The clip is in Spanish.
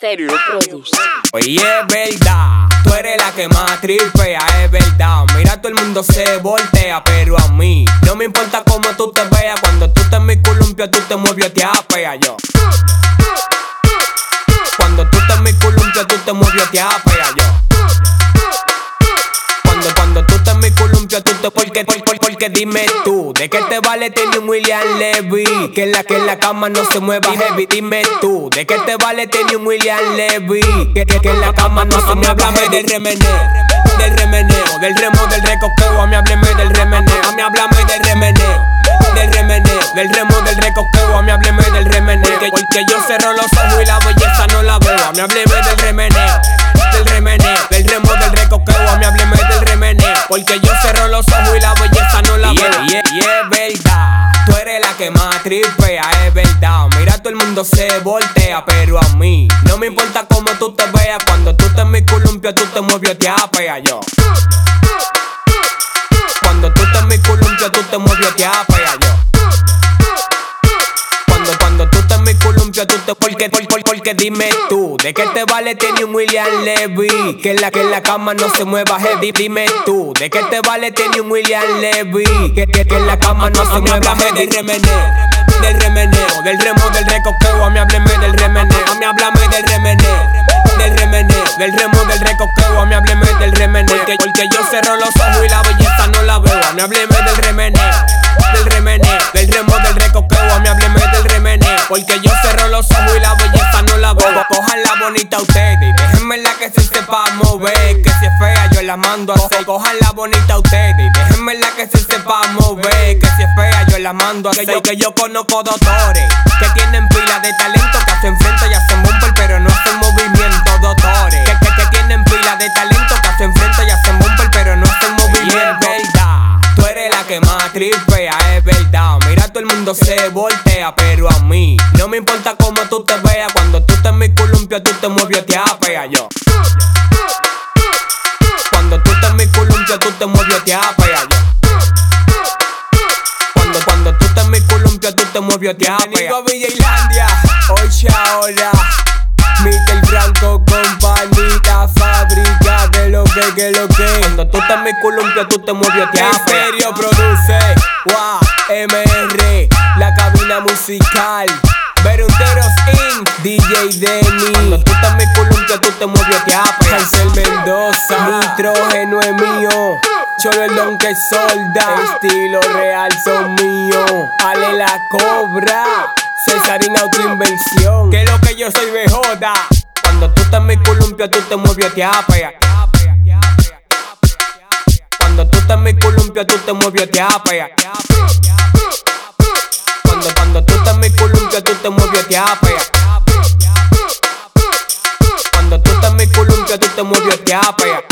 Serio produce. Oye, es verdad, tú eres la que más tripea, es verdad. Mira, todo el mundo se voltea, pero a mí no me importa cómo tú te veas. Cuando tú te en mi columpio, tú te mueves, te apea yo. Cuando tú te en mi columpio, tú te mueves, te apea yo. Porque dime tú, ¿de qué te vale tener un William Levy? Que en la que en la cama no se mueva heavy, dime tú, ¿de qué te vale tener un William Levy? Que, que, que en la cama no se mueva heavy, del remeneo, del remeneo, del remo, del recoqueo, a mí hábleme del remeneo, a mí háblame del remeneo, del remeneo, del remo, del recoqueo, a mí hábleme del remeneo, porque, porque yo cerro los ojos y la belleza no la veo, a mí hábleme del remeneo, del remeneo, del remo, del recoqueo, a mí hábleme del remeneo, porque yo cerro los ojos y la belleza que más tripea, es verdad. Mira, todo el mundo se voltea, pero a mí no me importa cómo tú te veas. Cuando tú te en mi columpio, tú te mueves, te apea yo. Porque dime tú, ¿de qué te vale tener un William Levy? Que en la que en la cama no se mueva heavy, dime tú, ¿de qué te vale tener un William Levy? Que, que, que en la cama no se mueva heavy, del remeneo, del remeneo, del remo, del recoqueo, a mí hábleme del remeneo, a mí háblame del remeneo, del remeneo, del remo, del recoqueo, a mí hábleme del remeneo, porque, porque yo cerro los ojos y la belleza no la veo, a mí hábleme del remeneo, del remeneo, del remo, del recoqueo, a mí hábleme del remeneo, porque yo mover, que si es fea yo la mando a hacer. Cojan la bonita ustedes y déjenme la que se sepa mover, que si es fea yo la mando a hacer. Que yo, que yo conozco doctores que tienen pila de talento que hacen frente y hacen bumper pero no hacen movimiento, doctores. Que, que, que tienen pila de talento que hacen frente y hacen bumper pero no hacen movimiento. es verdad, tú eres la que más tripea, es verdad. Mira, todo el mundo se voltea, pero a mí no me importa cómo tú te veas. Cuando tú te en mi columpio, tú te mueves, te apea yo. Te mueves, te yo. Cuando, cuando tú te mi columpio, tú te mueves, te apea. Bienvenido a Villa Islandia, oye ahora. Miguel Franco, compañita, fábrica de lo que, que lo que. Cuando tú estás en mi columpio, tú te mueves, te apea. serio produce, wow, MR, la cabina musical. Verunteros Inc. DJ Denny. Cuando tú estás en mi columpio, tú te mueves, mío. Cholo el don que solda, estilo real son mío. Ale la cobra, Cesarina autoinversión. Que lo que yo soy me joda. Cuando tú estás en mi columpio, tú te mueves, te apea. Cuando tú estás en mi columpio, tú te mueves, te apea. Cuando, cuando tú estás en mi columpio, tú te mueves, te apea. Cuando tú estás en mi columpio, tú te mueves, te apea.